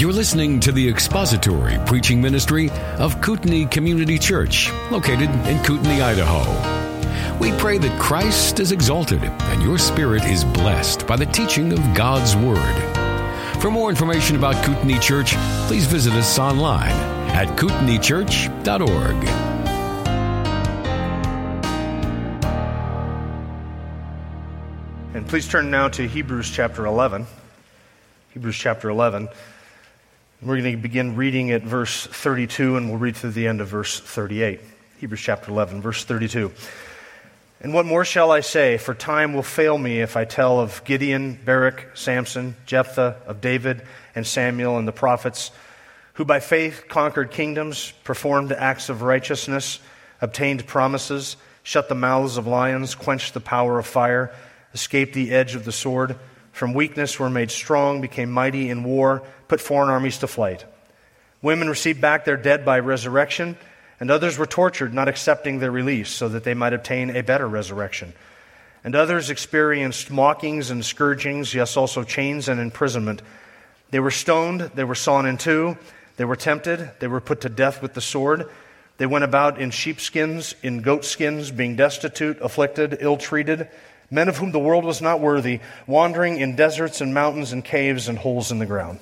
You're listening to the expository preaching ministry of Kootenai Community Church, located in Kootenai, Idaho. We pray that Christ is exalted and your spirit is blessed by the teaching of God's Word. For more information about Kootenai Church, please visit us online at kootenaichurch.org. And please turn now to Hebrews chapter 11. Hebrews chapter 11. We're going to begin reading at verse 32, and we'll read through the end of verse 38. Hebrews chapter 11, verse 32. And what more shall I say? For time will fail me if I tell of Gideon, Barak, Samson, Jephthah, of David and Samuel and the prophets, who by faith conquered kingdoms, performed acts of righteousness, obtained promises, shut the mouths of lions, quenched the power of fire, escaped the edge of the sword from weakness were made strong, became mighty in war, put foreign armies to flight. Women received back their dead by resurrection, and others were tortured, not accepting their release, so that they might obtain a better resurrection. And others experienced mockings and scourgings, yes, also chains and imprisonment. They were stoned, they were sawn in two, they were tempted, they were put to death with the sword. They went about in sheepskins, in goatskins, being destitute, afflicted, ill treated men of whom the world was not worthy, wandering in deserts and mountains and caves and holes in the ground.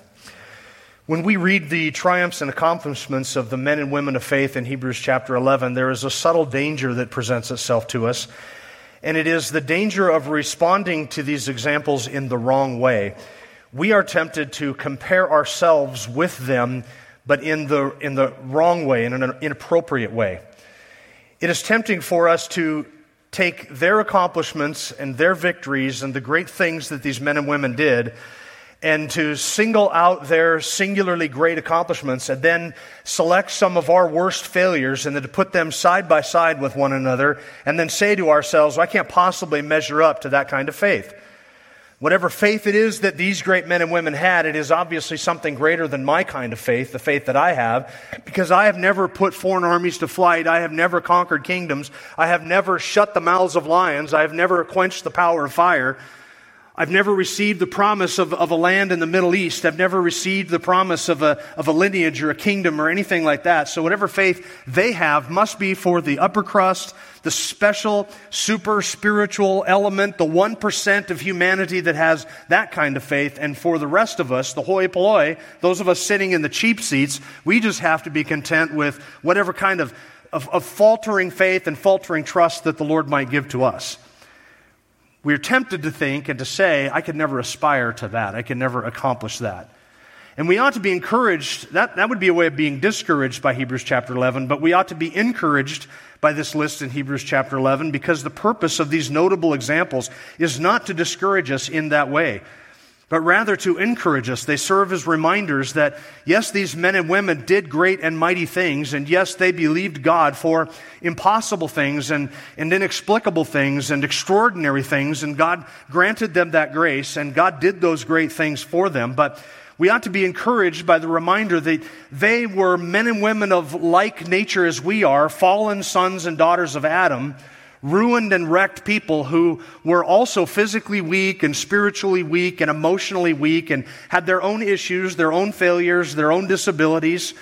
When we read the triumphs and accomplishments of the men and women of faith in Hebrews chapter 11, there is a subtle danger that presents itself to us, and it is the danger of responding to these examples in the wrong way. We are tempted to compare ourselves with them, but in the, in the wrong way, in an inappropriate way. It is tempting for us to take their accomplishments and their victories and the great things that these men and women did and to single out their singularly great accomplishments and then select some of our worst failures and then to put them side by side with one another and then say to ourselves, well, I can't possibly measure up to that kind of faith. Whatever faith it is that these great men and women had, it is obviously something greater than my kind of faith, the faith that I have, because I have never put foreign armies to flight. I have never conquered kingdoms. I have never shut the mouths of lions. I have never quenched the power of fire. I've never received the promise of, of a land in the Middle East. I've never received the promise of a, of a lineage or a kingdom or anything like that. So whatever faith they have must be for the upper crust, the special, super spiritual element, the 1% of humanity that has that kind of faith. And for the rest of us, the hoi polloi, those of us sitting in the cheap seats, we just have to be content with whatever kind of, of, of faltering faith and faltering trust that the Lord might give to us we're tempted to think and to say, I could never aspire to that. I could never accomplish that. And we ought to be encouraged. That, that would be a way of being discouraged by Hebrews chapter 11, but we ought to be encouraged by this list in Hebrews chapter 11 because the purpose of these notable examples is not to discourage us in that way but rather to encourage us. They serve as reminders that, yes, these men and women did great and mighty things, and yes, they believed God for impossible things and, and inexplicable things and extraordinary things, and God granted them that grace, and God did those great things for them. But we ought to be encouraged by the reminder that they were men and women of like nature as we are, fallen sons and daughters of Adam ruined and wrecked people who were also physically weak and spiritually weak and emotionally weak and had their own issues, their own failures, their own disabilities.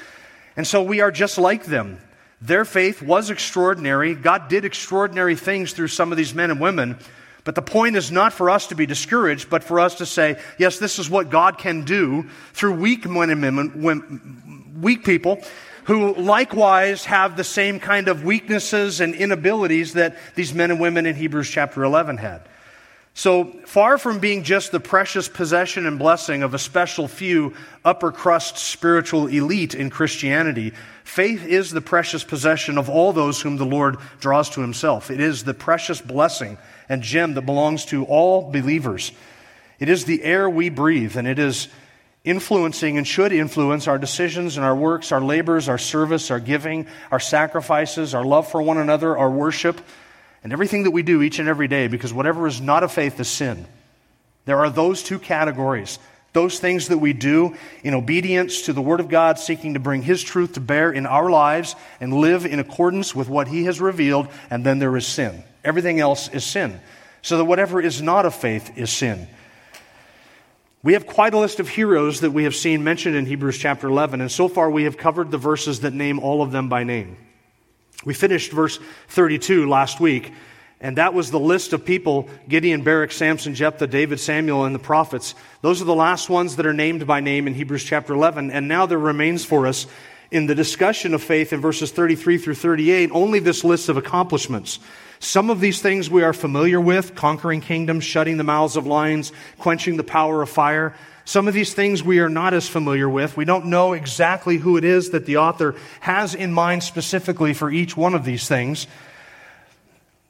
And so we are just like them. Their faith was extraordinary. God did extraordinary things through some of these men and women. But the point is not for us to be discouraged, but for us to say, yes, this is what God can do through weak men and women, weak people who likewise have the same kind of weaknesses and inabilities that these men and women in Hebrews chapter 11 had. So far from being just the precious possession and blessing of a special few upper crust spiritual elite in Christianity, faith is the precious possession of all those whom the Lord draws to himself. It is the precious blessing and gem that belongs to all believers. It is the air we breathe, and it is influencing and should influence our decisions and our works, our labors, our service, our giving, our sacrifices, our love for one another, our worship, and everything that we do each and every day, because whatever is not of faith is sin. There are those two categories. Those things that we do in obedience to the Word of God, seeking to bring His truth to bear in our lives and live in accordance with what He has revealed, and then there is sin. Everything else is sin. So that whatever is not of faith is sin. We have quite a list of heroes that we have seen mentioned in Hebrews chapter 11, and so far we have covered the verses that name all of them by name. We finished verse 32 last week, and that was the list of people Gideon, Barak, Samson, Jephthah, David, Samuel, and the prophets. Those are the last ones that are named by name in Hebrews chapter 11. And now there remains for us in the discussion of faith in verses 33 through 38 only this list of accomplishments. Some of these things we are familiar with conquering kingdoms, shutting the mouths of lions, quenching the power of fire. Some of these things we are not as familiar with. We don't know exactly who it is that the author has in mind specifically for each one of these things.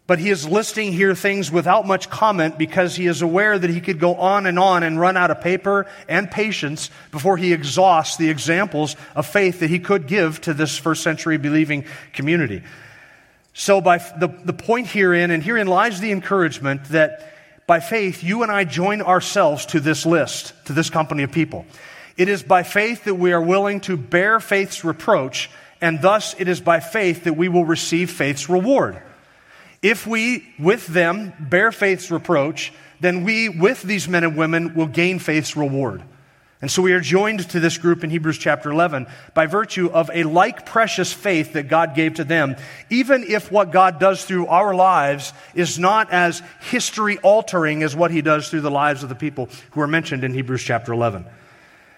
But he is listing here things without much comment because he is aware that he could go on and on and run out of paper and patience before he exhausts the examples of faith that he could give to this first century believing community. So, by the, the point herein, and herein lies the encouragement that by faith, you and I join ourselves to this list, to this company of people. It is by faith that we are willing to bear faith's reproach, and thus it is by faith that we will receive faith's reward. If we, with them, bear faith's reproach, then we, with these men and women, will gain faith's reward. And so we are joined to this group in Hebrews chapter 11 by virtue of a like precious faith that God gave to them, even if what God does through our lives is not as history altering as what he does through the lives of the people who are mentioned in Hebrews chapter 11.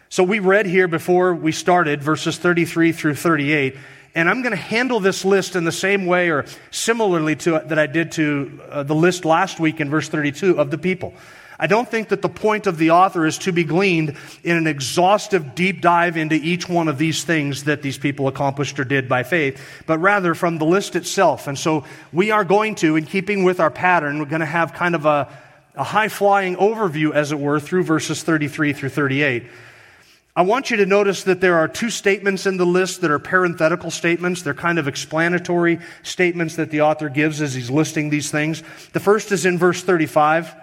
So we read here before we started verses 33 through 38 and I'm going to handle this list in the same way or similarly to that I did to uh, the list last week in verse 32 of the people. I don't think that the point of the author is to be gleaned in an exhaustive deep dive into each one of these things that these people accomplished or did by faith, but rather from the list itself. And so we are going to, in keeping with our pattern, we're going to have kind of a, a high flying overview, as it were, through verses 33 through 38. I want you to notice that there are two statements in the list that are parenthetical statements. They're kind of explanatory statements that the author gives as he's listing these things. The first is in verse 35.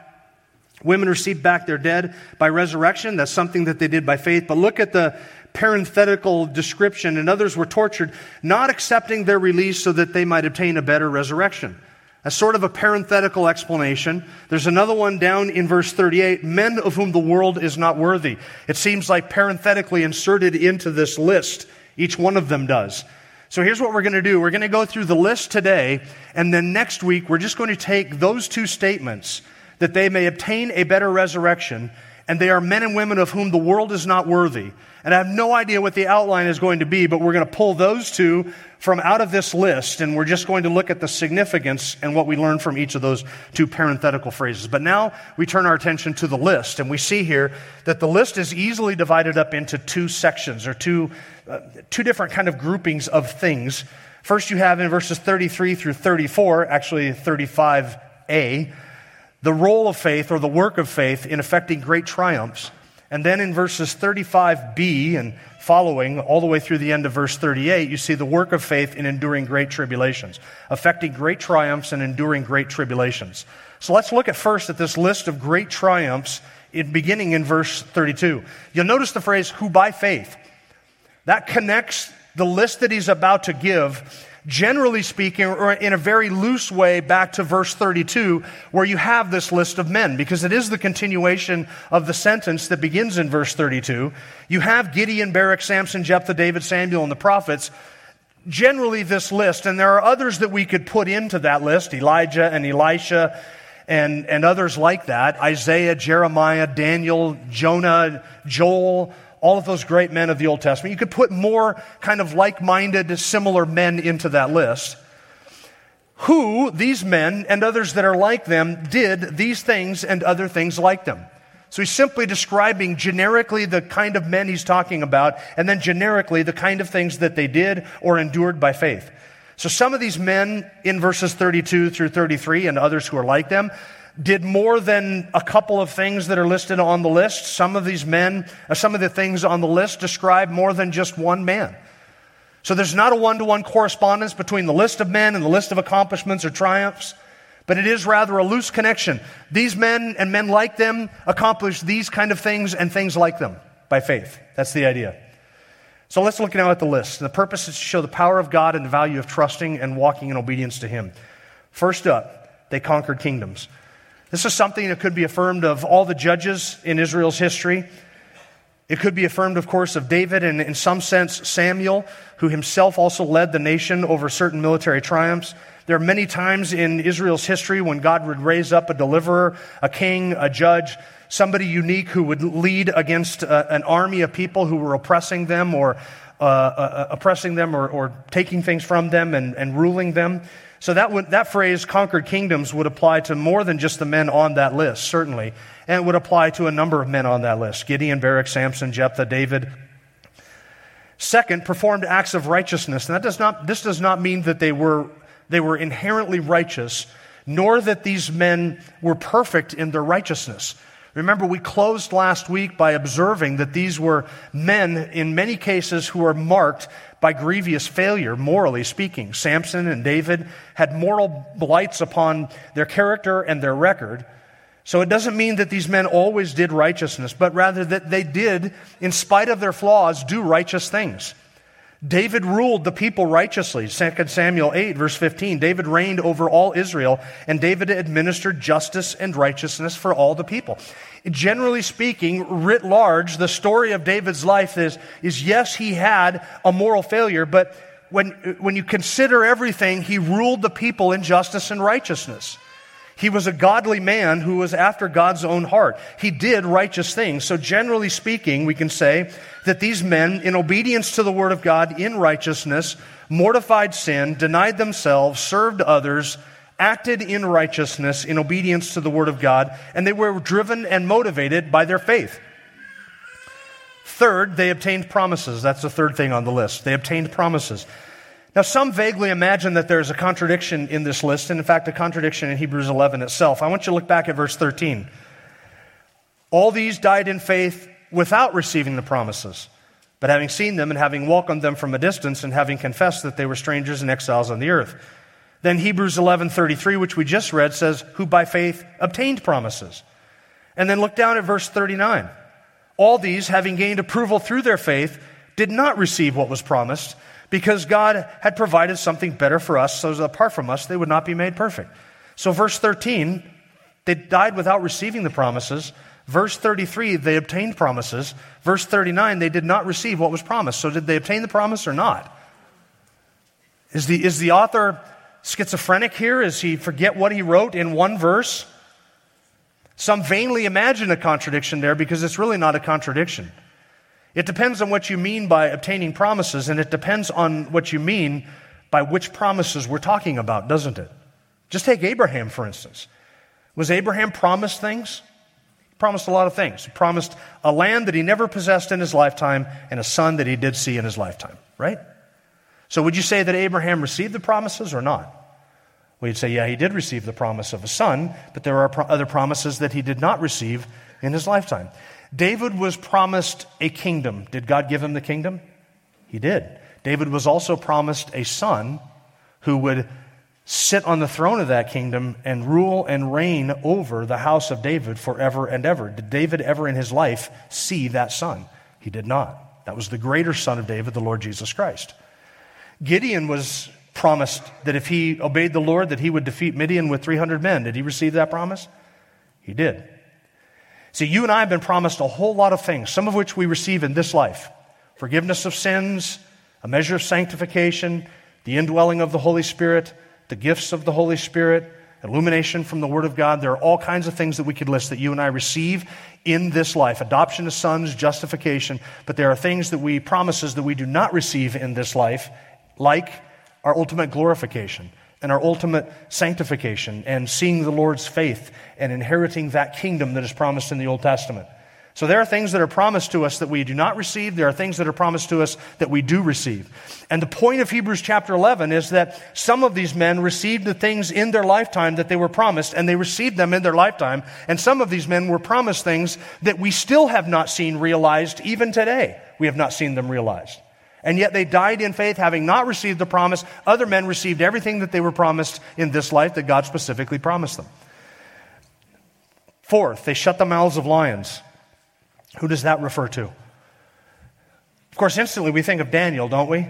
Women received back their dead by resurrection. That's something that they did by faith. But look at the parenthetical description. And others were tortured, not accepting their release so that they might obtain a better resurrection as sort of a parenthetical explanation. There's another one down in verse 38 men of whom the world is not worthy. It seems like parenthetically inserted into this list. Each one of them does. So here's what we're going to do. We're going to go through the list today, and then next week we're just going to take those two statements that they may obtain a better resurrection, and they are men and women of whom the world is not worthy. And I have no idea what the outline is going to be, but we're going to pull those two from out of this list, and we're just going to look at the significance and what we learn from each of those two parenthetical phrases. But now we turn our attention to the list, and we see here that the list is easily divided up into two sections or two, uh, two different kind of groupings of things. First, you have in verses 33 through 34, actually 35a, the role of faith or the work of faith in effecting great triumphs. And then in verses 35b and following, all the way through the end of verse 38, you see the work of faith in enduring great tribulations, affecting great triumphs and enduring great tribulations. So let's look at first at this list of great triumphs in, beginning in verse 32. You'll notice the phrase, who by faith. That connects the list that he's about to give generally speaking, or in a very loose way, back to verse 32, where you have this list of men, because it is the continuation of the sentence that begins in verse 32. You have Gideon, Barak, Samson, Jephthah, David, Samuel, and the prophets. Generally, this list, and there are others that we could put into that list Elijah and Elisha and, and others like that Isaiah, Jeremiah, Daniel, Jonah, Joel, all of those great men of the Old Testament. You could put more kind of like minded, similar men into that list. Who, these men and others that are like them, did these things and other things like them. So he's simply describing generically the kind of men he's talking about, and then generically the kind of things that they did or endured by faith. So some of these men in verses 32 through 33 and others who are like them, did more than a couple of things that are listed on the list. Some of these men, uh, some of the things on the list describe more than just one man. So there's not a one to one correspondence between the list of men and the list of accomplishments or triumphs, but it is rather a loose connection. These men and men like them accomplished these kind of things and things like them by faith. That's the idea. So let's look now at the list. The purpose is to show the power of God and the value of trusting and walking in obedience to Him. First up, they conquered kingdoms. This is something that could be affirmed of all the judges in Israel's history. It could be affirmed, of course, of David and, in some sense, Samuel, who himself also led the nation over certain military triumphs. There are many times in Israel's history when God would raise up a deliverer, a king, a judge, somebody unique who would lead against a, uh, an army of people who were oppressing them or uh, uh, uh, oppressing them or, or, taking things from them and, and ruling them. So that, would, that phrase, conquered kingdoms, would apply to more than just the men on that list, certainly. And it would apply to a number of men on that list Gideon, Barak, Samson, Jephthah, David. Second, performed acts of righteousness. And that does not, this does not mean that they were, they were inherently righteous, nor that these men were perfect in their righteousness. Remember, we closed last week by observing that these were men, in many cases, who were marked by grievous failure, morally speaking. Samson and David had moral blights upon their character and their record. So it doesn't mean that these men always did righteousness, but rather that they did, in spite of their flaws, do righteous things. David ruled the people righteously. 2 Samuel 8, verse 15. David reigned over all Israel, and David administered justice and righteousness for all the people. Generally speaking, writ large, the story of David's life is, is yes, he had a moral failure, but when, when you consider everything, he ruled the people in justice and righteousness. He was a godly man who was after God's own heart. He did righteous things. So, generally speaking, we can say that these men, in obedience to the word of God, in righteousness, mortified sin, denied themselves, served others, acted in righteousness, in obedience to the word of God, and they were driven and motivated by their faith. Third, they obtained promises. That's the third thing on the list. They obtained promises. Now, some vaguely imagine that there's a contradiction in this list, and in fact, a contradiction in Hebrews 11 itself. I want you to look back at verse 13. All these died in faith without receiving the promises, but having seen them and having welcomed them from a distance and having confessed that they were strangers and exiles on the earth. Then Hebrews 11:33, which we just read, says, "Who by faith obtained promises." And then look down at verse 39. All these, having gained approval through their faith, did not receive what was promised because God had provided something better for us, so that apart from us, they would not be made perfect. So, verse 13, they died without receiving the promises. Verse 33, they obtained promises. Verse 39, they did not receive what was promised. So, did they obtain the promise or not? Is the, is the author schizophrenic here? Is he forget what he wrote in one verse? Some vainly imagine a contradiction there because it's really not a contradiction. It depends on what you mean by obtaining promises, and it depends on what you mean by which promises we're talking about, doesn't it? Just take Abraham, for instance. Was Abraham promised things? He promised a lot of things. He promised a land that he never possessed in his lifetime and a son that he did see in his lifetime, right? So would you say that Abraham received the promises or not? Well, you'd say, yeah, he did receive the promise of a son, but there are pro- other promises that he did not receive in his lifetime. David was promised a kingdom. Did God give him the kingdom? He did. David was also promised a son who would sit on the throne of that kingdom and rule and reign over the house of David forever and ever. Did David ever in his life see that son? He did not. That was the greater son of David, the Lord Jesus Christ. Gideon was promised that if he obeyed the Lord that he would defeat Midian with 300 men. Did he receive that promise? He did. See, you and I have been promised a whole lot of things, some of which we receive in this life forgiveness of sins, a measure of sanctification, the indwelling of the Holy Spirit, the gifts of the Holy Spirit, illumination from the Word of God. There are all kinds of things that we could list that you and I receive in this life adoption as sons, justification. But there are things that we, promises that we do not receive in this life, like our ultimate glorification and our ultimate sanctification and seeing the Lord's faith and inheriting that kingdom that is promised in the Old Testament. So there are things that are promised to us that we do not receive. There are things that are promised to us that we do receive. And the point of Hebrews chapter 11 is that some of these men received the things in their lifetime that they were promised, and they received them in their lifetime. And some of these men were promised things that we still have not seen realized even today. We have not seen them realized. And yet they died in faith, having not received the promise. Other men received everything that they were promised in this life that God specifically promised them. Fourth, they shut the mouths of lions. Who does that refer to? Of course, instantly we think of Daniel, don't we?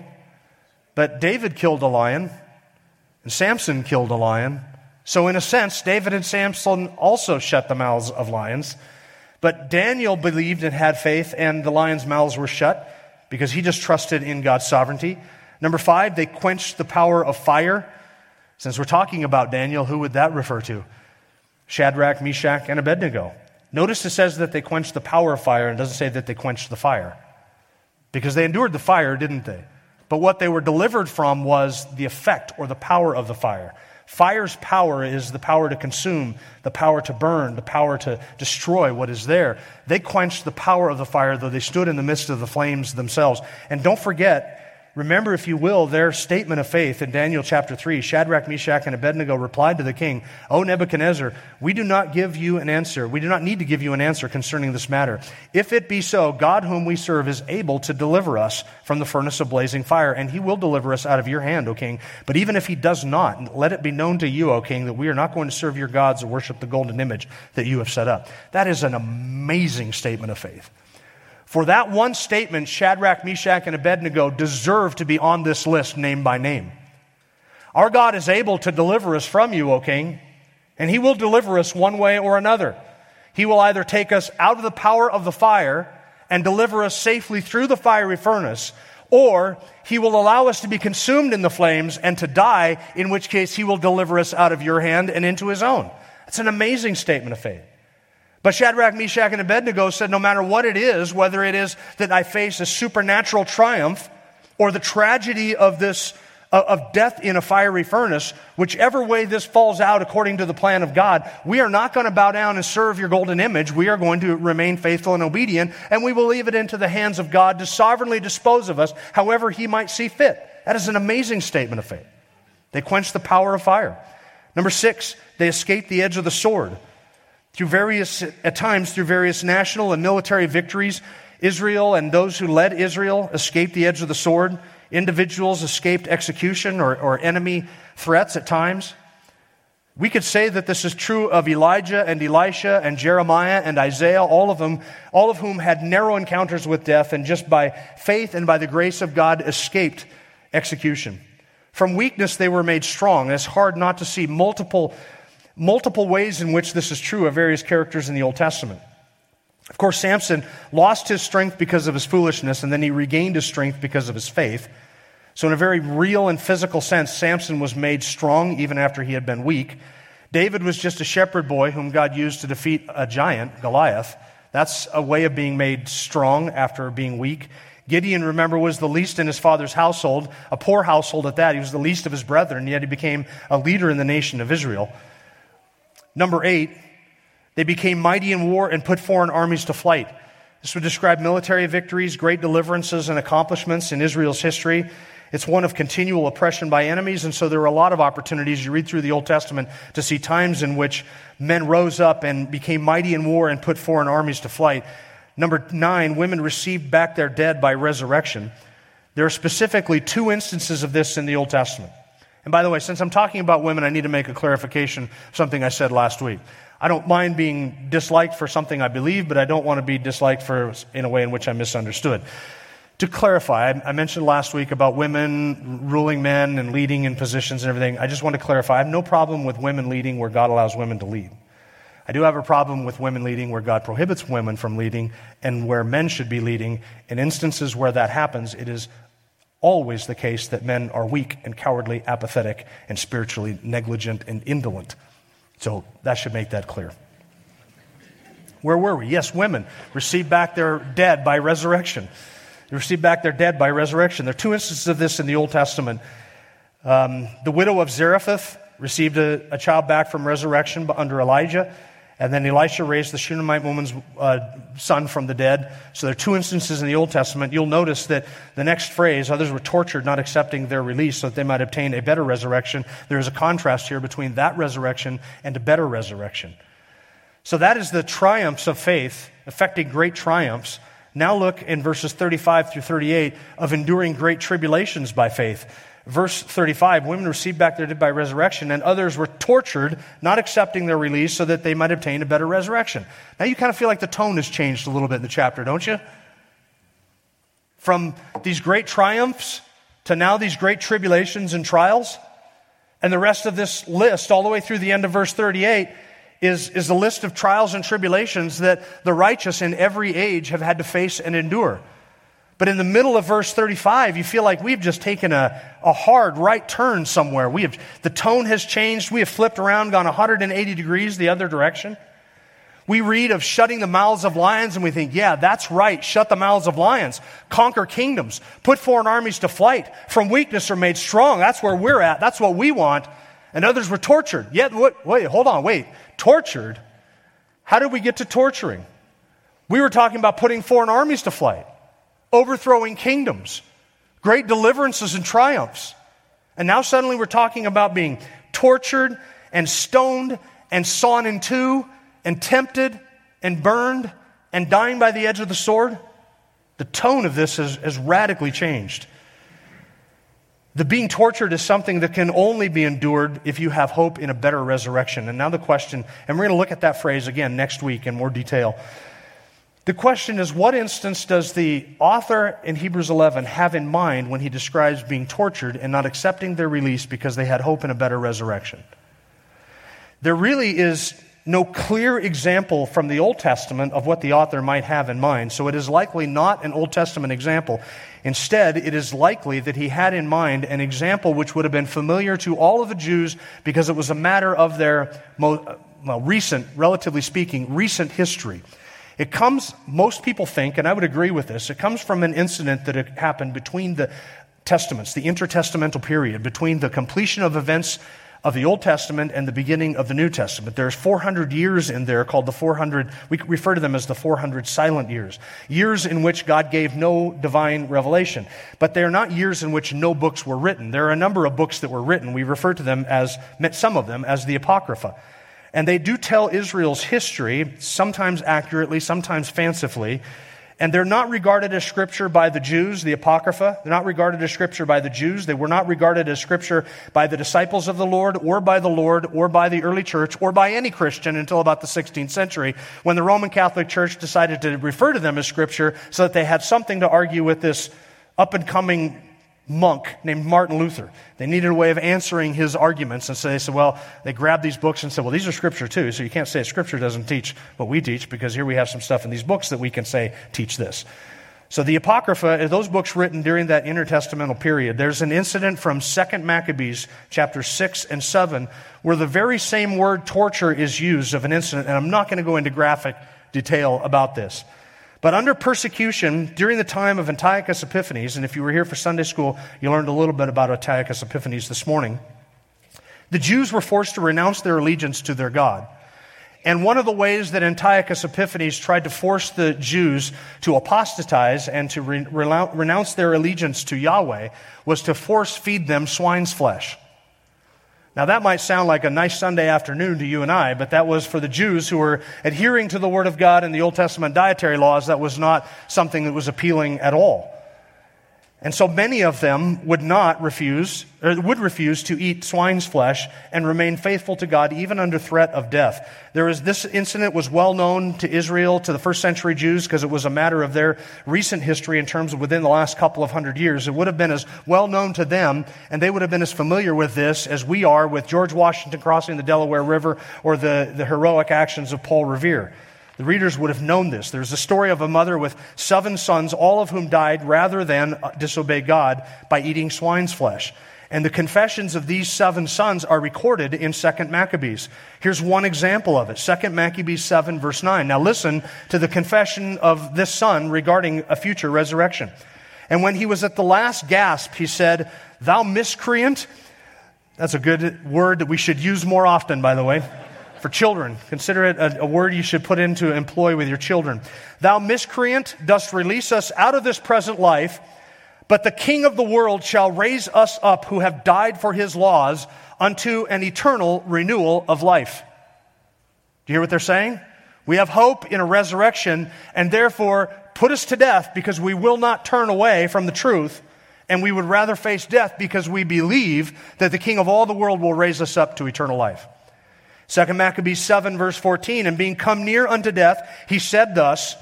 But David killed a lion, and Samson killed a lion, So, in a sense, David and Samson also shut the mouths of lions. But Daniel believed and had faith, and the lions' mouths were shut because he just trusted in God's sovereignty. Number five, they quenched the power of fire. Since we're talking about Daniel, who would that refer to? Shadrach, Meshach, and Abednego. Notice it says that they quenched the power of fire, and doesn't say that they quenched the fire. Because they endured the fire, didn't they? But what they were delivered from was the effect or the power of the fire. Fire's power is the power to consume, the power to burn, the power to destroy what is there. They quenched the power of the fire, though they stood in the midst of the flames themselves. And don't forget, Remember, if you will, their statement of faith in Daniel chapter 3. Shadrach, Meshach, and Abednego replied to the king, O Nebuchadnezzar, we do not give you an answer. We do not need to give you an answer concerning this matter. If it be so, God whom we serve is able to deliver us from the furnace of blazing fire, and he will deliver us out of your hand, O king. But even if he does not, let it be known to you, O king, that we are not going to serve your gods or worship the golden image that you have set up. That is an amazing statement of faith. For that one statement, Shadrach, Meshach, and Abednego deserve to be on this list name by name. Our God is able to deliver us from you, O king, and he will deliver us one way or another. He will either take us out of the power of the fire and deliver us safely through the fiery furnace, or he will allow us to be consumed in the flames and to die, in which case he will deliver us out of your hand and into his own. That's an amazing statement of faith. But Shadrach, Meshach, and Abednego said, no matter what it is, whether it is that I face a supernatural triumph or the tragedy of this, uh, of death in a fiery furnace, whichever way this falls out according to the plan of God, we are not going to bow down and serve your golden image. We are going to remain faithful and obedient, and we will leave it into the hands of God to sovereignly dispose of us however he might see fit. That is an amazing statement of faith. They quenched the power of fire. Number six, they escaped the edge of the sword. Through various, at times, through various national and military victories, Israel and those who led Israel escaped the edge of the sword. Individuals escaped execution or, or enemy threats at times. We could say that this is true of Elijah and Elisha and Jeremiah and Isaiah, all of them, all of whom had narrow encounters with death and just by faith and by the grace of God escaped execution. From weakness they were made strong. It's hard not to see multiple multiple ways in which this is true of various characters in the Old Testament. Of course, Samson lost his strength because of his foolishness, and then he regained his strength because of his faith. So, in a very real and physical sense, Samson was made strong even after he had been weak. David was just a shepherd boy whom God used to defeat a giant, Goliath. That's a way of being made strong after being weak. Gideon, remember, was the least in his father's household, a poor household at that. He was the least of his brethren, yet he became a leader in the nation of Israel. Number eight, they became mighty in war and put foreign armies to flight. This would describe military victories, great deliverances, and accomplishments in Israel's history. It's one of continual oppression by enemies, and so there are a lot of opportunities. You read through the Old Testament to see times in which men rose up and became mighty in war and put foreign armies to flight. Number nine, women received back their dead by resurrection. There are specifically two instances of this in the Old Testament. And by the way, since I'm talking about women, I need to make a clarification something I said last week. I don't mind being disliked for something I believe, but I don't want to be disliked for in a way in which I misunderstood. To clarify, I mentioned last week about women ruling men and leading in positions and everything. I just want to clarify I have no problem with women leading where God allows women to lead. I do have a problem with women leading where God prohibits women from leading and where men should be leading. In instances where that happens, it is always the case that men are weak and cowardly, apathetic, and spiritually negligent and indolent. So that should make that clear. Where were we? Yes, women received back their dead by resurrection. They received back their dead by resurrection. There are two instances of this in the Old Testament. Um, the widow of Zarephath received a, a child back from resurrection under Elijah. And then Elisha raised the Shunammite woman's uh, son from the dead. So there are two instances in the Old Testament. You'll notice that the next phrase, others were tortured, not accepting their release so that they might obtain a better resurrection. There is a contrast here between that resurrection and a better resurrection. So that is the triumphs of faith, affecting great triumphs. Now look in verses 35 through 38 of enduring great tribulations by faith. Verse 35 Women received back their dead by resurrection, and others were tortured, not accepting their release so that they might obtain a better resurrection. Now you kind of feel like the tone has changed a little bit in the chapter, don't you? From these great triumphs to now these great tribulations and trials. And the rest of this list, all the way through the end of verse 38, is, is a list of trials and tribulations that the righteous in every age have had to face and endure. But in the middle of verse 35, you feel like we've just taken a, a hard right turn somewhere. We have, the tone has changed. We have flipped around, gone 180 degrees the other direction. We read of shutting the mouths of lions and we think, yeah, that's right. Shut the mouths of lions. Conquer kingdoms. Put foreign armies to flight. From weakness are made strong. That's where we're at. That's what we want. And others were tortured. Yet, what, wait, hold on, wait. Tortured? How did we get to torturing? We were talking about putting foreign armies to flight overthrowing kingdoms, great deliverances and triumphs. And now suddenly we're talking about being tortured and stoned and sawn in two and tempted and burned and dying by the edge of the sword. The tone of this has, has radically changed. The being tortured is something that can only be endured if you have hope in a better resurrection. And now the question, and we're going to look at that phrase again next week in more detail. The question is what instance does the author in Hebrews 11 have in mind when he describes being tortured and not accepting their release because they had hope in a better resurrection? There really is no clear example from the Old Testament of what the author might have in mind, so it is likely not an Old Testament example. Instead, it is likely that he had in mind an example which would have been familiar to all of the Jews because it was a matter of their well, recent, relatively speaking, recent history. It comes, most people think, and I would agree with this, it comes from an incident that happened between the testaments, the intertestamental period, between the completion of events of the Old Testament and the beginning of the New Testament. There's 400 years in there called the 400, we refer to them as the 400 silent years. Years in which God gave no divine revelation. But they're not years in which no books were written. There are a number of books that were written. We refer to them as, some of them as the Apocrypha. And they do tell Israel's history, sometimes accurately, sometimes fancifully. And they're not regarded as scripture by the Jews, the Apocrypha. They're not regarded as scripture by the Jews. They were not regarded as scripture by the disciples of the Lord, or by the Lord, or by the early church, or by any Christian until about the 16th century, when the Roman Catholic Church decided to refer to them as scripture so that they had something to argue with this up and coming monk named Martin Luther. They needed a way of answering his arguments. And so they said, well, they grabbed these books and said, well, these are scripture too. So you can't say scripture doesn't teach what we teach because here we have some stuff in these books that we can say teach this. So the Apocrypha, those books written during that intertestamental period, there's an incident from 2 Maccabees chapter 6 and 7 where the very same word torture is used of an incident. And I'm not going to go into graphic detail about this. But under persecution, during the time of Antiochus Epiphanes, and if you were here for Sunday school, you learned a little bit about Antiochus Epiphanes this morning, the Jews were forced to renounce their allegiance to their God. And one of the ways that Antiochus Epiphanes tried to force the Jews to apostatize and to re- renounce their allegiance to Yahweh was to force feed them swine's flesh. Now, that might sound like a nice Sunday afternoon to you and I, but that was for the Jews who were adhering to the Word of God and the Old Testament dietary laws. That was not something that was appealing at all. And so many of them would not refuse, or would refuse to eat swine's flesh and remain faithful to God even under threat of death. There was, this incident was well known to Israel, to the first century Jews, because it was a matter of their recent history in terms of within the last couple of hundred years. It would have been as well known to them, and they would have been as familiar with this as we are with George Washington crossing the Delaware River or the, the heroic actions of Paul Revere. The readers would have known this. There's a story of a mother with seven sons, all of whom died rather than uh, disobey God by eating swine's flesh. And the confessions of these seven sons are recorded in 2 Maccabees. Here's one example of it 2 Maccabees 7, verse 9. Now listen to the confession of this son regarding a future resurrection. And when he was at the last gasp, he said, Thou miscreant. That's a good word that we should use more often, by the way for children. Consider it a, a, word you should put into employ with your children. Thou miscreant dost release us out of this present life, but the King of the world shall raise us up who have died for his laws unto an eternal renewal of life. Do you hear what they're saying? We have hope in a resurrection, and therefore put us to death because we will not turn away from the truth, and we would rather face death because we believe that the King of all the world will raise us up to eternal life. 2 Maccabees 7, verse 14, and being come near unto death, he said thus,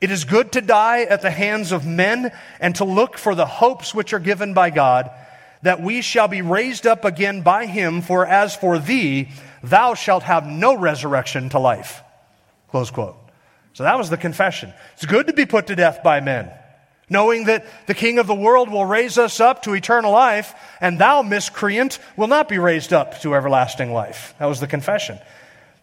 It is good to die at the hands of men and to look for the hopes which are given by God, that we shall be raised up again by him, for as for thee, thou shalt have no resurrection to life. Close quote. So that was the confession. It's good to be put to death by men, knowing that the King of the world will raise us up to eternal life, and thou, miscreant, will not be raised up to everlasting life. That was the confession.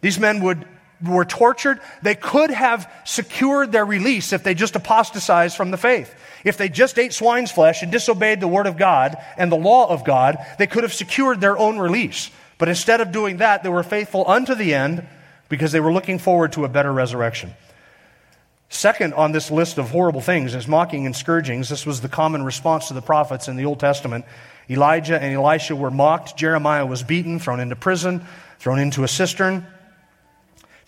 These men would were tortured, they could have secured their release if they just apostatized from the faith. If they just ate swine's flesh and disobeyed the word of God and the law of God, they could have secured their own release. But instead of doing that, they were faithful unto the end because they were looking forward to a better resurrection. Second on this list of horrible things is mocking and scourgings. This was the common response to the prophets in the Old Testament. Elijah and Elisha were mocked. Jeremiah was beaten, thrown into prison, thrown into a cistern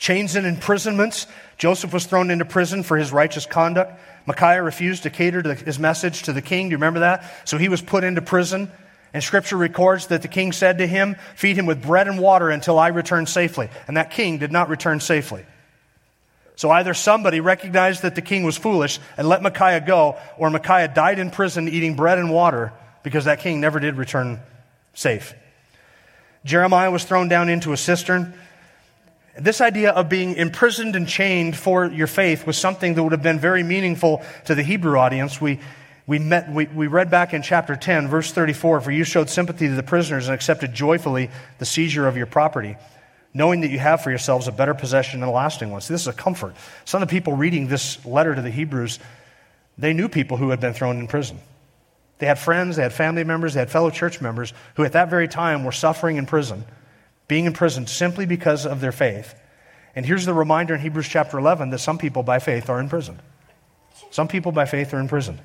chains and imprisonments. Joseph was thrown into prison for his righteous conduct. Micaiah refused to cater to his message to the king. Do you remember that? So he was put into prison. And scripture records that the king said to him, Feed him with bread and water until I return safely. And that king did not return safely. So either somebody recognized that the king was foolish and let Micaiah go, or Micaiah died in prison eating bread and water because that king never did return safe. Jeremiah was thrown down into a cistern. This idea of being imprisoned and chained for your faith was something that would have been very meaningful to the Hebrew audience. We, we, met, we, we read back in chapter 10, verse 34 For you showed sympathy to the prisoners and accepted joyfully the seizure of your property, knowing that you have for yourselves a better possession and a lasting one. So, this is a comfort. Some of the people reading this letter to the Hebrews, they knew people who had been thrown in prison. They had friends, they had family members, they had fellow church members who at that very time were suffering in prison being imprisoned simply because of their faith. And here's the reminder in Hebrews chapter 11 that some people by faith are in prison. Some people by faith are in prison.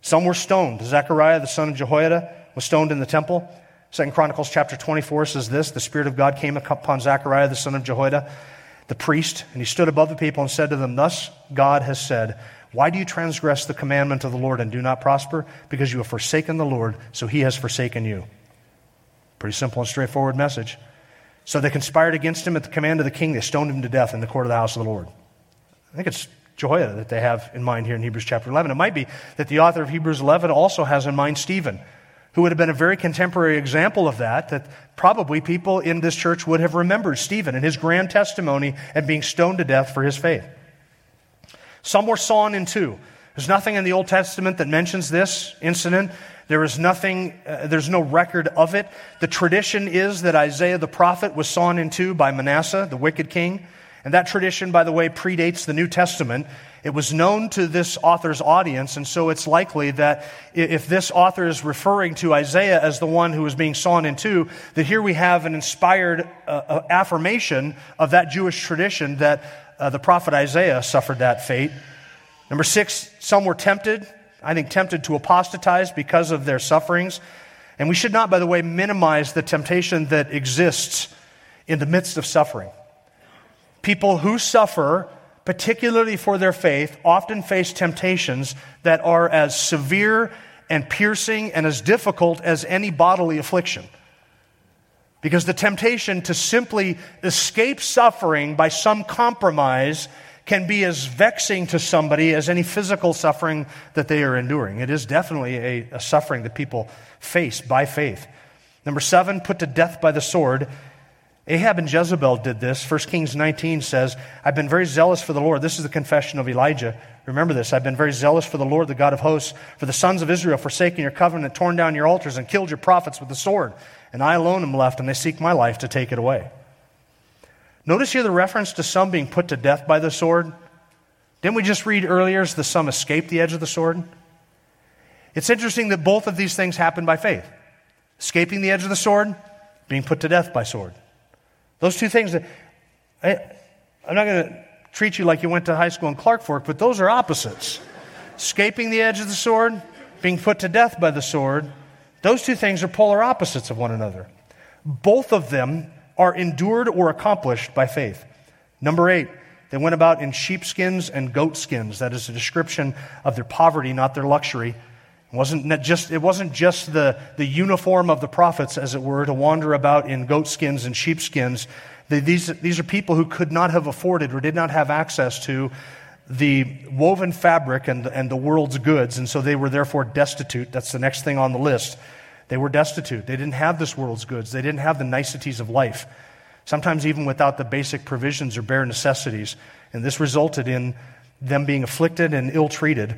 Some were stoned. Zechariah, the son of Jehoiada, was stoned in the temple. Second Chronicles chapter 24 says this The Spirit of God came upon Zechariah, the son of Jehoiada, the priest, and he stood above the people and said to them, Thus God has said, Why do you transgress the commandment of the Lord and do not prosper? Because you have forsaken the Lord, so he has forsaken you. Pretty simple and straightforward message. So they conspired against him at the command of the king. They stoned him to death in the court of the house of the Lord. I think it's Jehoiada that they have in mind here in Hebrews chapter 11. It might be that the author of Hebrews 11 also has in mind Stephen, who would have been a very contemporary example of that, that probably people in this church would have remembered Stephen and his grand testimony and being stoned to death for his faith. Some were sawn in two. There's nothing in the Old Testament that mentions this incident. There is nothing, uh, there's no record of it. The tradition is that Isaiah the prophet was sawn in two by Manasseh, the wicked king. And that tradition, by the way, predates the New Testament. It was known to this author's audience, and so it's likely that if this author is referring to Isaiah as the one who was being sawn in two, that here we have an inspired uh, uh affirmation of that Jewish tradition that uh, the prophet Isaiah suffered that fate. Number six, some were tempted I think, tempted to apostatize because of their sufferings. And we should not, by the way, minimize the temptation that exists in the midst of suffering. People who suffer, particularly for their faith, often face temptations that are as severe and piercing and as difficult as any bodily affliction. Because the temptation to simply escape suffering by some compromise can be as vexing to somebody as any physical suffering that they are enduring. It is definitely a, a, suffering that people face by faith. Number seven, put to death by the sword. Ahab and Jezebel did this. 1 Kings 19 says, I've been very zealous for the Lord. This is the confession of Elijah. Remember this. I've been very zealous for the Lord, the God of hosts, for the sons of Israel, forsaking your covenant, and torn down your altars, and killed your prophets with the sword. And I alone am left, and they seek my life to take it away. Notice here the reference to some being put to death by the sword. Didn't we just read earlier as the some escaped the edge of the sword? It's interesting that both of these things happen by faith escaping the edge of the sword, being put to death by sword. Those two things, that, I, I'm not going to treat you like you went to high school in Clark Fork, but those are opposites. escaping the edge of the sword, being put to death by the sword, those two things are polar opposites of one another. Both of them are endured or accomplished by faith. Number eight, they went about in sheepskins and goatskins. That is a description of their poverty, not their luxury. It wasn't just, it wasn't just the, the uniform of the prophets, as it were, to wander about in goatskins and sheepskins. These, these are people who could not have afforded or did not have access to the woven fabric and, and the world's goods, and so they were therefore destitute. That's the next thing on the list. They were destitute. They didn't have this world's goods, they didn't have the niceties of life, sometimes even without the basic provisions or bare necessities. And this resulted in them being afflicted and ill treated.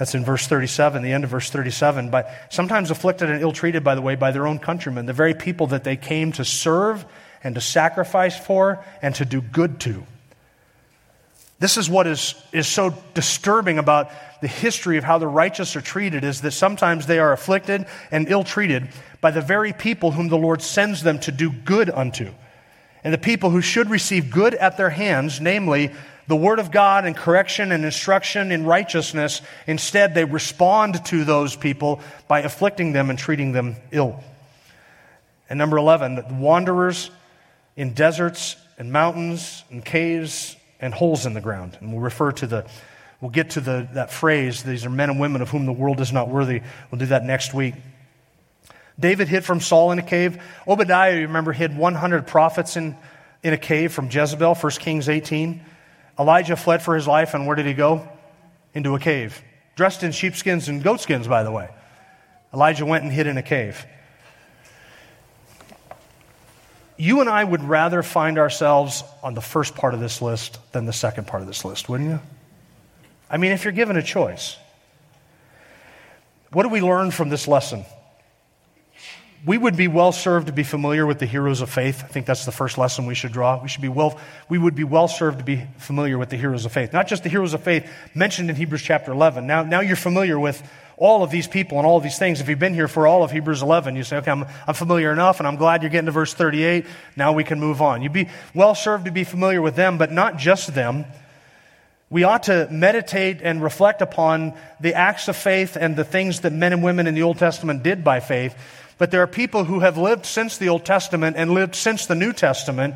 That's in verse 37, the end of verse 37. But sometimes afflicted and ill treated, by the way, by their own countrymen, the very people that they came to serve and to sacrifice for and to do good to. This is what is, is so disturbing about the history of how the righteous are treated is that sometimes they are afflicted and ill treated by the very people whom the Lord sends them to do good unto. And the people who should receive good at their hands, namely the Word of God and correction and instruction in righteousness, instead they respond to those people by afflicting them and treating them ill. And number 11, wanderers in deserts and mountains and caves and holes in the ground. And we'll refer to the, we'll get to the, that phrase, these are men and women of whom the world is not worthy. We'll do that next week. David hid from Saul in a cave. Obadiah, you remember, hid 100 prophets in, in a cave from Jezebel, 1 Kings 18. Elijah fled for his life, and where did he go? Into a cave. Dressed in sheepskins and goatskins, by the way. Elijah went and hid in a cave. You and I would rather find ourselves on the first part of this list than the second part of this list, wouldn't you? I mean, if you're given a choice. What do we learn from this lesson? We would be well served to be familiar with the heroes of faith. I think that's the first lesson we should draw. We should be well, we would be well served to be familiar with the heroes of faith. Not just the heroes of faith mentioned in Hebrews chapter 11. Now, now you're familiar with all of these people and all of these things. If you've been here for all of Hebrews 11, you say, okay, I'm, I'm familiar enough and I'm glad you're getting to verse 38. Now we can move on. You'd be well served to be familiar with them, but not just them. We ought to meditate and reflect upon the acts of faith and the things that men and women in the Old Testament did by faith but there are people who have lived since the Old Testament and lived since the New Testament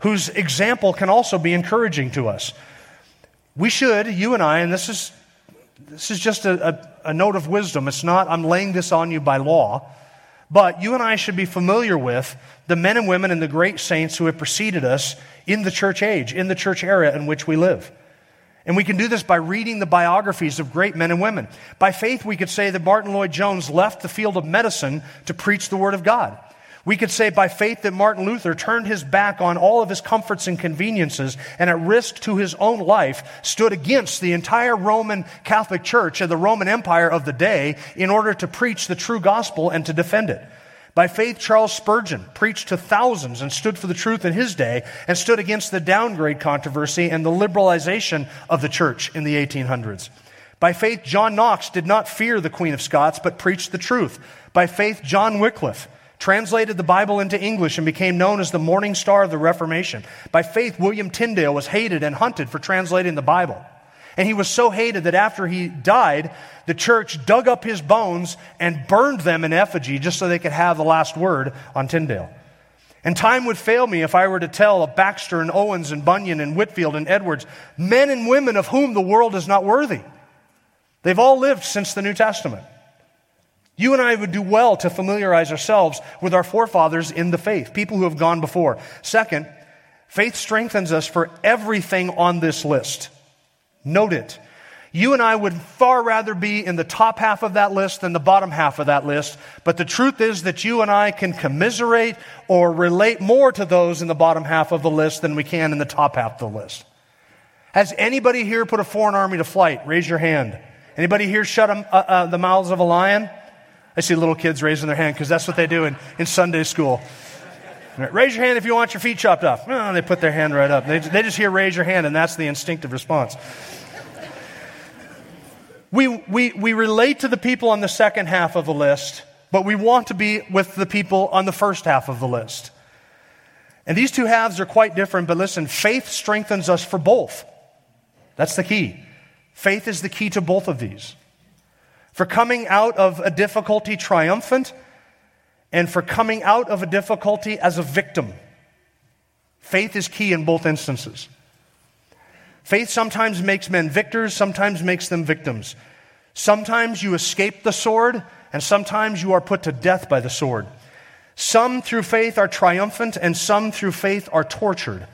whose example can also be encouraging to us. We should, you and I, and this is, this is just a, a, a note of wisdom. It's not, I'm laying this on you by law. But you and I should be familiar with the men and women and the great saints who have preceded us in the church age, in the church era in which we live. And we can do this by reading the biographies of great men and women. By faith, we could say that Martyn Lloyd-Jones left the field of medicine to preach the Word of God. We could say by faith that Martin Luther turned his back on all of his comforts and conveniences and at risk to his own life stood against the entire Roman Catholic Church and the Roman Empire of the day in order to preach the true gospel and to defend it. By faith, Charles Spurgeon preached to thousands and stood for the truth in his day and stood against the downgrade controversy and the liberalization of the church in the 1800s. By faith, John Knox did not fear the Queen of Scots, but preached the truth. By faith, John Wycliffe translated the Bible into English and became known as the morning star of the Reformation. By faith, William Tyndale was hated and hunted for translating the Bible. And he was so hated that after he died, the church dug up his bones and burned them in effigy just so they could have the last word on Tyndale. And time would fail me if I were to tell of Baxter and Owens and Bunyan and Whitefield and Edwards, men and women of whom the world is not worthy. They've all lived since the New Testament. You and I would do well to familiarize ourselves with our forefathers in the faith, people who have gone before. Second, faith strengthens us for everything on this list. Note it. You and I would far rather be in the top half of that list than the bottom half of that list. But the truth is that you and I can commiserate or relate more to those in the bottom half of the list than we can in the top half of the list. Has anybody here put a foreign army to flight? Raise your hand. Anybody here shut uh, uh, the mouths of a lion? I see little kids raising their hand because that's what they do in, in Sunday school. Raise your hand if you want your feet chopped off. Oh, they put their hand right up. They, they just hear raise your hand, and that's the instinctive response. We, we, we relate to the people on the second half of the list, but we want to be with the people on the first half of the list. And these two halves are quite different, but listen, faith strengthens us for both. That's the key. Faith is the key to both of these. For coming out of a difficulty triumphant, and for coming out of a difficulty as a victim. Faith is key in both instances. Faith sometimes makes men victors, sometimes makes them victims. Sometimes you escape the sword, and sometimes you are put to death by the sword. Some through faith are triumphant, and some through faith are tortured.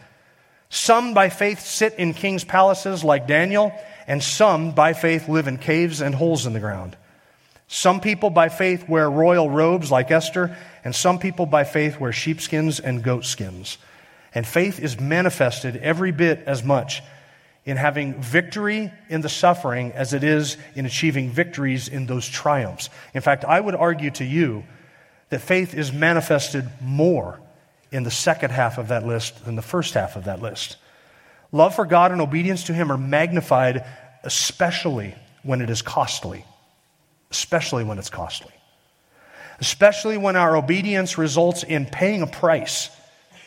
Some by faith sit in king's palaces like Daniel, and some by faith live in caves and holes in the ground. Some people by faith wear royal robes like Esther, and some people by faith wear sheepskins and goatskins. And faith is manifested every bit as much in having victory in the suffering as it is in achieving victories in those triumphs. In fact, I would argue to you that faith is manifested more in the second half of that list than the first half of that list. Love for God and obedience to Him are magnified, especially when it is costly especially when it's costly. Especially when our obedience results in paying a price.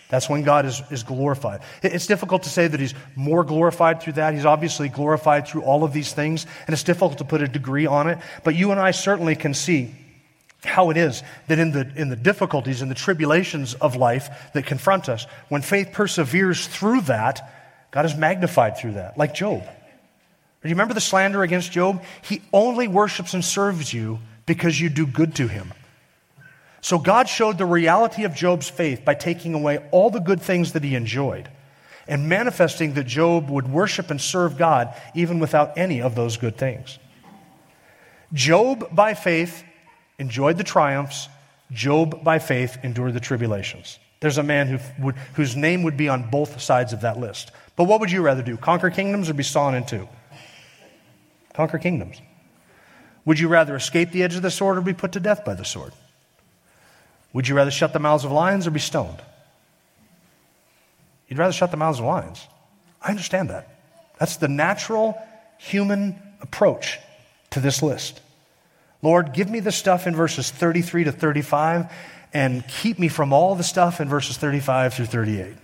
That's when God is, is glorified. It's difficult to say that He's more glorified through that. He's obviously glorified through all of these things, and it's difficult to put a degree on it. But you and I certainly can see how it is that in the, in the difficulties and the tribulations of life that confront us, when faith perseveres through that, God is magnified through that, like Job. Remember the slander against Job? He only worships and serves you because you do good to him. So God showed the reality of Job's faith by taking away all the good things that he enjoyed and manifesting that Job would worship and serve God even without any of those good things. Job, by faith, enjoyed the triumphs. Job, by faith, endured the tribulations. There's a man who would, whose name would be on both sides of that list. But what would you rather do? Conquer kingdoms or be sawn in two? Conquer kingdoms? Would you rather escape the edge of the sword or be put to death by the sword? Would you rather shut the mouths of lions or be stoned? You'd rather shut the mouths of lions. I understand that. That's the natural human approach to this list. Lord, give me the stuff in verses 33 to 35 and keep me from all the stuff in verses 35 through 38.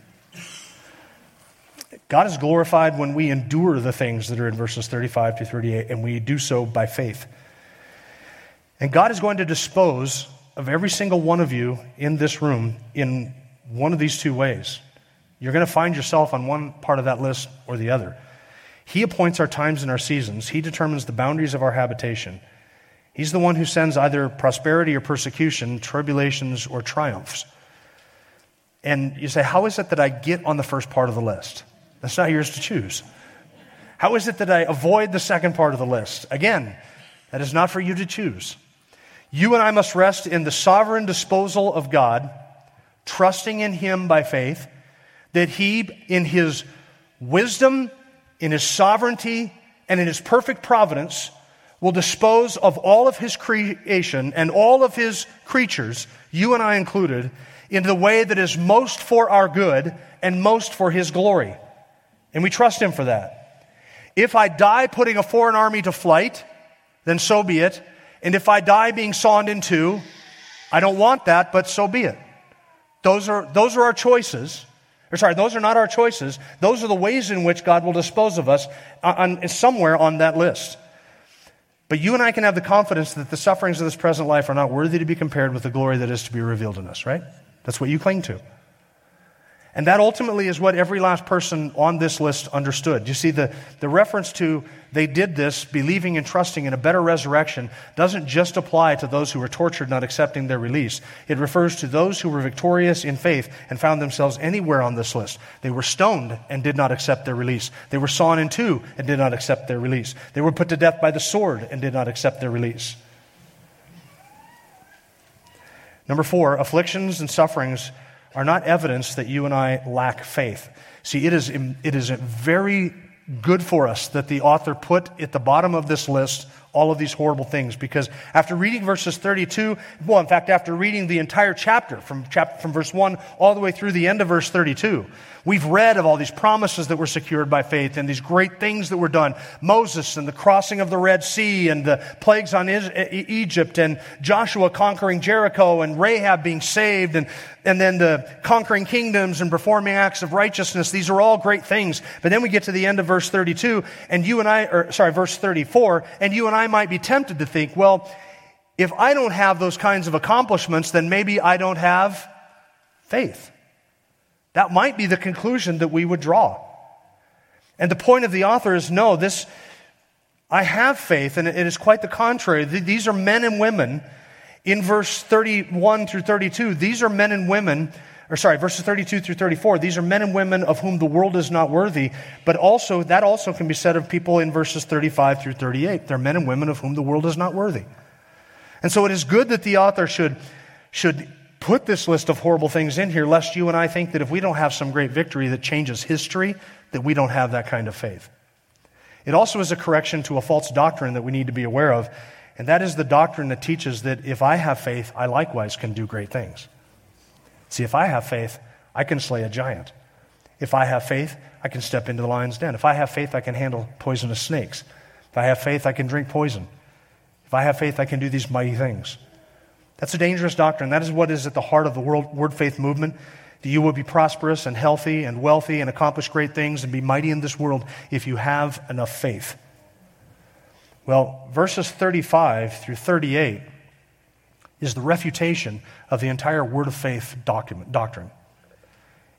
God is glorified when we endure the things that are in verses 35 to 38, and we do so by faith. And God is going to dispose of every single one of you in this room in one of these two ways. You're going to find yourself on one part of that list or the other. He appoints our times and our seasons, He determines the boundaries of our habitation. He's the one who sends either prosperity or persecution, tribulations or triumphs. And you say, How is it that I get on the first part of the list? That's not yours to choose. How is it that I avoid the second part of the list? Again, that is not for you to choose. You and I must rest in the sovereign disposal of God, trusting in Him by faith, that He, in His wisdom, in His sovereignty, and in His perfect providence, will dispose of all of His creation and all of His creatures, you and I included, in the way that is most for our good and most for His glory. And we trust Him for that. If I die putting a foreign army to flight, then so be it. And if I die being sawn in two, I don't want that, but so be it. Those are, those are our choices. Or sorry, those are not our choices. Those are the ways in which God will dispose of us uh, on, somewhere on that list. But you and I can have the confidence that the sufferings of this present life are not worthy to be compared with the glory that is to be revealed in us, right? That's what you cling to. And that ultimately is what every last person on this list understood. You see, the, the reference to they did this, believing and trusting in a better resurrection, doesn't just apply to those who were tortured not accepting their release. It refers to those who were victorious in faith and found themselves anywhere on this list. They were stoned and did not accept their release. They were sawn in two and did not accept their release. They were put to death by the sword and did not accept their release. Number four, afflictions and sufferings are not evidence that you and I lack faith. See, it is, it is very good for us that the author put at the bottom of this list all of these horrible things. Because after reading verses 32 well in fact after reading the entire chapter from chapter from verse 1 all the way through the end of verse 32 we've read of all these promises that were secured by faith and these great things that were done. Moses and the crossing of the red sea and the plagues on egypt and joshua conquering jericho and rahab being saved and and then the conquering kingdoms and performing acts of righteousness. These are all great things. But then we get to the end of verse 32 and you and i or sorry verse 34 and you and i might be tempted to think well if i don't have those kinds of accomplishments then maybe i don't have faith that might be the conclusion that we would draw. And the point of the author is no, this, I have faith, and it is quite the contrary. These are men and women in verse 31 through 32. These are men and women or sorry, verses 32 through 34, these are men and women of whom the world is not worthy, but also, that also can be said of people in verses 35 through 38. They're men and women of whom the world is not worthy. And so it is good that the author should, should put this list of horrible things in here, lest you and I think that if we don't have some great victory that changes history, that we don't have that kind of faith. It also is a correction to a false doctrine that we need to be aware of, and that is the doctrine that teaches that if I have faith, I likewise can do great things. See, if I have faith, I can slay a giant. If I have faith, I can step into the lion's den. If I have faith, I can handle poisonous snakes. If I have faith, I can drink poison. If I have faith, I can do these mighty things. That's a dangerous doctrine. That is what is at the heart of the world, word faith movement. That you will be prosperous and healthy and wealthy and accomplish great things and be mighty in this world if you have enough faith. Well, verses 35 through 38 is the refutation of the entire word of faith document, doctrine.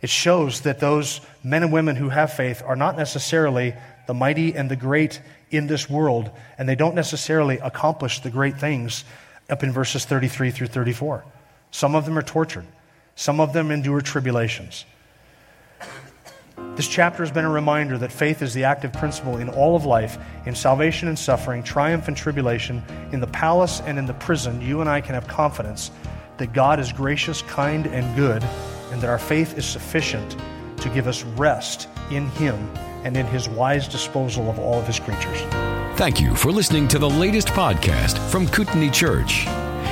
It shows that those men and women who have faith are not necessarily the mighty and the great in this world, and they don't necessarily accomplish the great things up in verses 33 through 34. Some of them are tortured, some of them endure tribulations. This chapter has been a reminder that faith is the active principle in all of life, in salvation and suffering, triumph and tribulation, in the palace and in the prison. You and I can have confidence that God is gracious, kind, and good, and that our faith is sufficient to give us rest in Him and in His wise disposal of all of His creatures. Thank you for listening to the latest podcast from Kootenai Church.